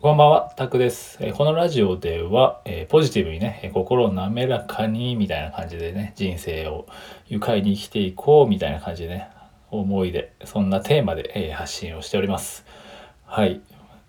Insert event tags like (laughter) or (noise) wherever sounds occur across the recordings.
こんばんは、タクです。このラジオでは、ポジティブにね、心を滑らかに、みたいな感じでね、人生を愉快に生きていこう、みたいな感じでね、思いで、そんなテーマで、発信をしております。はい。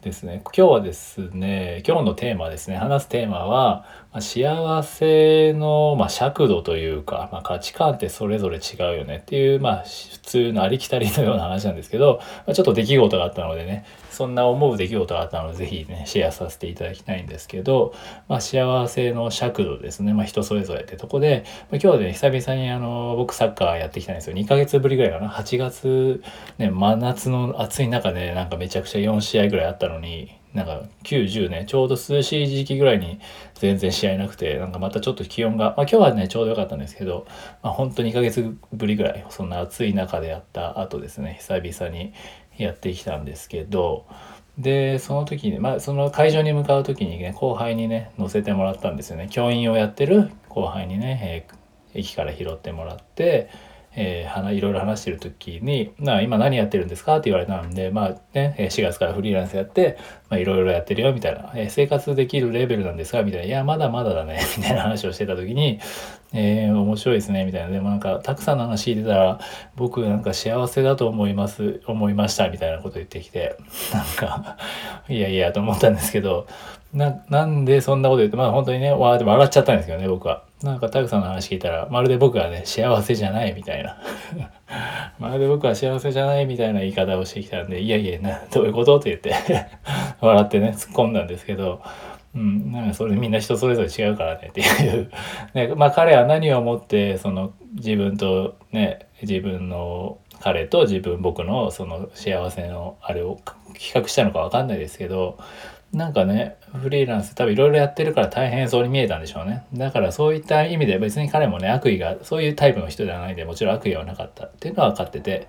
ですね。今日はですね、今日のテーマですね、話すテーマは、まあ、幸せの、まあ、尺度というか、まあ、価値観ってそれぞれ違うよねっていう、まあ、普通のありきたりのような話なんですけど、まあ、ちょっと出来事があったのでね、そんな思う出来事があったので、ぜひね、シェアさせていただきたいんですけど、まあ、幸せの尺度ですね、まあ、人それぞれってとこで、まあ、今日はね、久々にあの、僕サッカーやってきたんですよ。2ヶ月ぶりぐらいかな。8月、ね、真夏の暑い中で、なんかめちゃくちゃ4試合ぐらいあったのに、なんか90ね、ちょうど涼しい時期ぐらいに全然試合なくて、なんかまたちょっと気温が、まあ今日はね、ちょうど良かったんですけど、まあ本当2ヶ月ぶりぐらい、そんな暑い中でやった後ですね、久々にやってきたんですけど、で、その時に、まあその会場に向かう時にね、後輩にね、乗せてもらったんですよね。教員をやってる後輩にね、えー、駅から拾ってもらって、えー、いろいろ話してる時に「な今何やってるんですか?」って言われたんでまあね4月からフリーランスやってまあいろいろやってるよみたいな、えー、生活できるレベルなんですか？みたいな「いやまだまだだね」(laughs) みたいな話をしてた時に「えー、面白いですね」みたいな。でもなんかたくさんの話聞いてたら「僕なんか幸せだと思います思いました」みたいなこと言ってきて (laughs) なんかいやいやと思ったんですけどななんでそんなこと言ってまあ本当にねわーって笑っちゃったんですけどね僕は。なんかタグさんの話聞いたら、まるで僕はね、幸せじゃないみたいな。(laughs) まるで僕は幸せじゃないみたいな言い方をしてきたんで、いやいや、な、どういうこと？って言って (laughs) 笑ってね、突っ込んだんですけど、うん、なんかそれみんな人それぞれ違うからねっていう (laughs) ね、まあ彼は何をもって、その自分とね、自分の彼と自分僕のその幸せのあれを比較したのかわかんないですけど、なんかね、フリーランス多分いろいろやってるから大変そうに見えたんでしょうね。だからそういった意味で別に彼もね、悪意が、そういうタイプの人ではないんで、もちろん悪意はなかったっていうのは分かってて、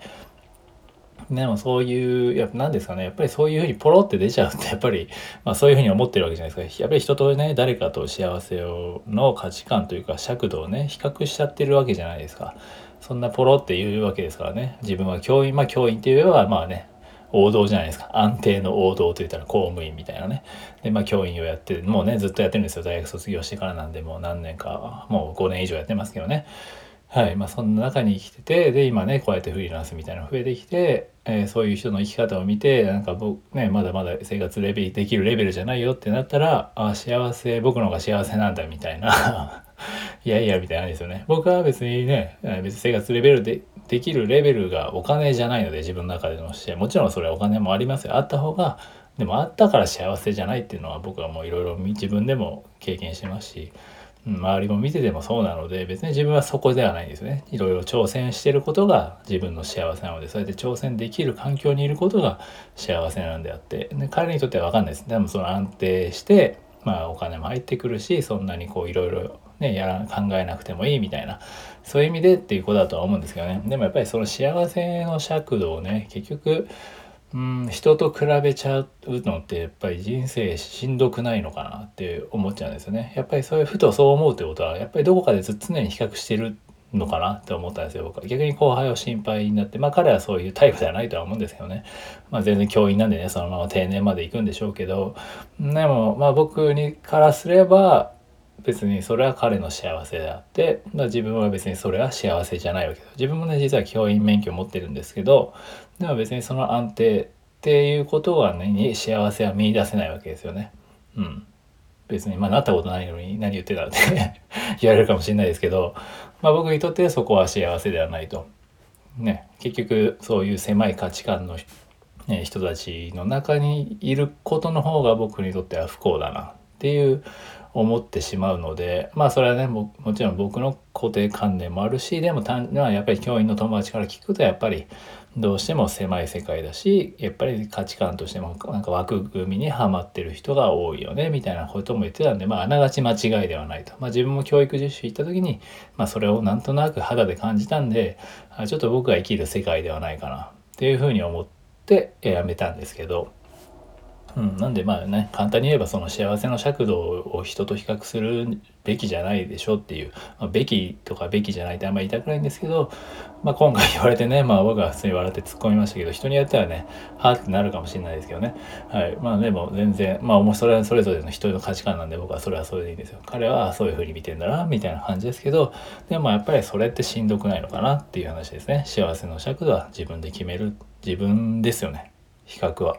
でもそういう、やっぱ何ですかね、やっぱりそういうふうにポロって出ちゃうって、やっぱり、まあそういうふうに思ってるわけじゃないですか。やっぱり人とね、誰かと幸せを、の価値観というか尺度をね、比較しちゃってるわけじゃないですか。そんなポロって言うわけですからね。自分は教員、まあ教員って言えば、まあね、王道じゃないですか。安定の王道といったら公務員みたいなね。で、まあ教員をやって、もうね、ずっとやってるんですよ。大学卒業してからなんで、もう何年か、もう5年以上やってますけどね。はい。まあそんな中に生きてて、で、今ね、こうやってフリーランスみたいなの増えてきて、えー、そういう人の生き方を見て、なんか僕、ね、まだまだ生活レベルできるレベルじゃないよってなったら、あ、幸せ、僕の方が幸せなんだみたいな。いやいや、みたいなんですよね。僕は別にね、別に生活レベルでできるレベルがお金じゃないので自分の中での試合もちろんそれはお金もありますよ。あった方がでもあったから幸せじゃないっていうのは僕はもういろいろ自分でも経験してますし、周りも見ててもそうなので別に自分はそこではないんですね。いろいろ挑戦してることが自分の幸せなのでそうやって挑戦できる環境にいることが幸せなんであって。で彼にとっては分かんないです。でもその安定してまあお金も入ってくるしそんなにこういろいろねやら考えなくてもいいみたいなそういう意味でっていうことだとは思うんですけどね。でもやっぱりその幸せの尺度をね結局うん人と比べちゃうのってやっぱり人生しんどくないのかなって思っちゃうんですよね。やっぱりそういうふとそう思うってことはやっぱりどこかで常に比較してるのかなって思ったんですよ僕は。逆に後輩を心配になってまあ彼はそういうタイプではないとは思うんですけどね。まあ全然教員なんでねそのまま定年まで行くんでしょうけど。でもまあ僕にからすれば別にそれは彼の幸せであって、まあ、自分は別にそれは幸せじゃないわけで自分もね実は教員免許を持ってるんですけどでも別にその安定っていうことはねに幸せは見いだせないわけですよね。うん。別にまあなったことないのに何言ってたって (laughs) 言われるかもしれないですけど、まあ、僕にとってそこは幸せではないと。ね結局そういう狭い価値観の人たちの中にいることの方が僕にとっては不幸だなっていう思ってしまうのでまあそれはねももちろん僕の固定観念もあるしでも単はやっぱり教員の友達から聞くとやっぱりどうしても狭い世界だしやっぱり価値観としてもなんか枠組みにはまってる人が多いよねみたいなことも言ってたんでまあながち間違いではないと、まあ、自分も教育実習行った時に、まあ、それをなんとなく肌で感じたんでちょっと僕が生きる世界ではないかなっていうふうに思ってやめたんですけど。うん、なんでまあね簡単に言えばその幸せの尺度を人と比較するべきじゃないでしょっていう、まあ、べきとかべきじゃないってあんまり言いたくないんですけど、まあ、今回言われてね (laughs) まあ僕は普通に笑って突っ込みましたけど人によってはねはってなるかもしれないですけどね。はい。まあでも全然まあそれはそれぞれの人の価値観なんで僕はそれはそれでいいんですよ彼はそういう風に見てんだなみたいな感じですけどでもやっぱりそれってしんどくないのかなっていう話ですね。幸せの尺度は自分で決める自分ですよね。比較は。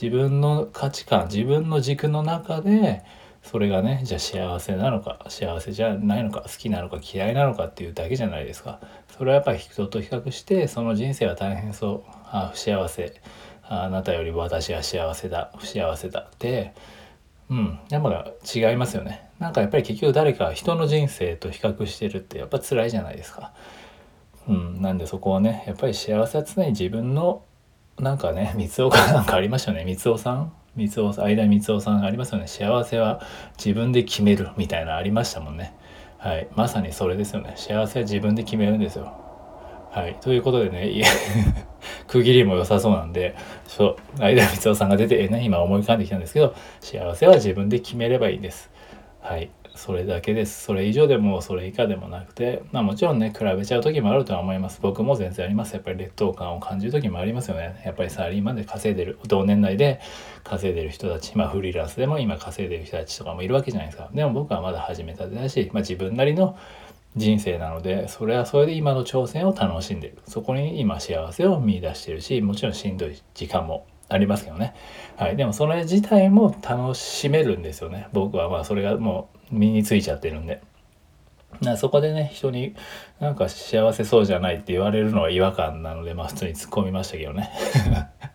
自分の価値観自分の軸の中でそれがねじゃあ幸せなのか幸せじゃないのか好きなのか嫌いなのかっていうだけじゃないですか。それはやっぱり人と比較してその人生は大変そう。あ不幸せ。あなたより私は幸せだ。不幸せだって。うん。やっぱ違いますよね。なんかやっぱり結局誰か人の人生と比較してるってやっぱ辛いじゃないですか。うん。なんでそこはねやっぱり幸せは常に自分のなんかね、三尾かなんかありましたよね。三尾さん？三尾さん、間三尾さんありますよね。幸せは自分で決めるみたいなありましたもんね。はい。まさにそれですよね。幸せは自分で決めるんですよ。はい。ということでね、(laughs) 区切りも良さそうなんで、そう、間三尾さんが出て、ね、今思い浮かんできたんですけど、幸せは自分で決めればいいです。はい。それだけですそれ以上でもそれ以下でもなくてまあもちろんね比べちゃう時もあるとは思います僕も全然ありますやっぱり劣等感を感じる時もありますよねやっぱりサラリーマンで稼いでる同年代で稼いでる人たちまあフリーランスでも今稼いでる人たちとかもいるわけじゃないですかでも僕はまだ始めたてだし、まあ、自分なりの人生なのでそれはそれで今の挑戦を楽しんでるそこに今幸せを見出してるしもちろんしんどい時間もありますけどね。はい。でもそれ自体も楽しめるんですよね。僕はまあそれがもう身についちゃってるんで。そこでね人になんか幸せそうじゃないって言われるのは違和感なのでまあ普通に突っ込みましたけどね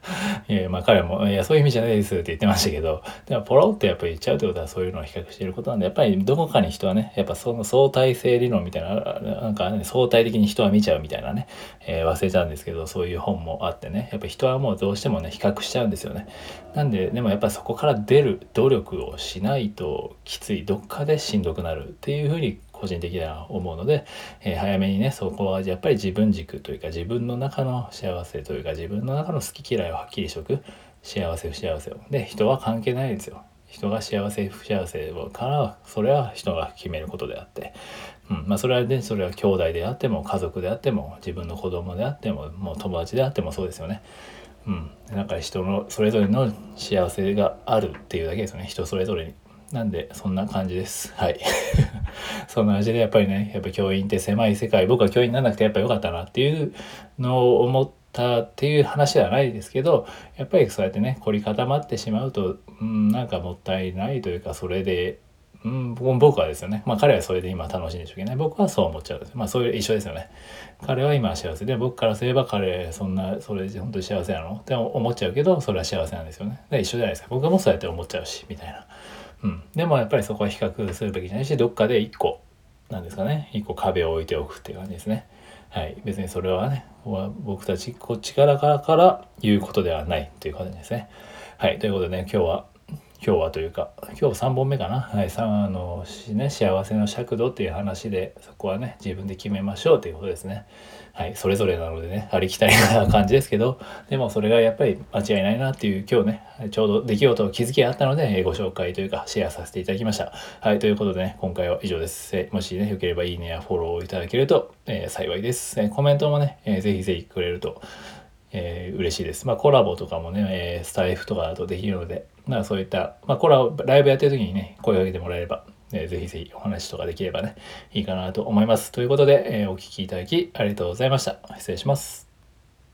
(laughs) いやまあ彼も「いやそういう意味じゃないです」って言ってましたけどでもポロってやっぱり言っちゃうってことはそういうのを比較していることなんでやっぱりどこかに人はねやっぱその相対性理論みたいななんか、ね、相対的に人は見ちゃうみたいなね、えー、忘れちゃうんですけどそういう本もあってねやっぱ人はもうどうしてもね比較しちゃうんですよね。なんででもやっぱそこから出る努力をしないときついどっかでしんどくなるっていうふうに個人的には思うので、えー、早めにねそこはやっぱり自分軸というか自分の中の幸せというか自分の中の好き嫌いをはっきりしとく幸せ不幸せを。で人は関係ないですよ。人が幸せ不幸せからそれは人が決めることであって、うんまあ、それはねそれは兄弟であっても家族であっても自分の子供であってももう友達であってもそうですよね。うん、なんか人のそれぞれの幸せがあるっていうだけですよね。人それぞれになんで、そんな感じです。はい。(laughs) そんな感じで、やっぱりね、やっぱ教員って狭い世界、僕は教員にならなくてやっぱ良かったなっていうのを思ったっていう話ではないですけど、やっぱりそうやってね、凝り固まってしまうと、うん、なんかもったいないというか、それで、うん、僕はですよね。まあ彼はそれで今楽しいんでしょうけどね。僕はそう思っちゃうんです。まあそういう一緒ですよね。彼は今幸せで、僕からすれば彼、そんな、それで本当に幸せなのって思っちゃうけど、それは幸せなんですよね。で一緒じゃないですか。僕もそうやって思っちゃうし、みたいな。うん、でもやっぱりそこは比較するべきじゃないしどっかで1個なんですかね1個壁を置いておくっていう感じですね。はい、別にそれはね僕たちこっちからからから言うことではないという感じですね。はい、ということでね今日は今日はというか今日3本目かな、はい、あのね、幸せの尺度っていう話でそこはね自分で決めましょうということですね。はい、それぞれなのでねありきたりな感じですけどでもそれがやっぱり間違いないなっていう今日ねちょうど出来事を気づきがあったのでご紹介というかシェアさせていただきました。はいということでね今回は以上です。もしね良ければいいねやフォローをいただけると、えー、幸いです。コメントもね、えー、ぜひぜひくれるとえー、嬉しいです。まあコラボとかもね、えー、スタイフとかだとできるので、まあそういった、まあコラボ、ライブやってる時にね、声をかけてもらえれば、えー、ぜひぜひお話とかできればね、いいかなと思います。ということで、えー、お聴きいただきありがとうございました。失礼します。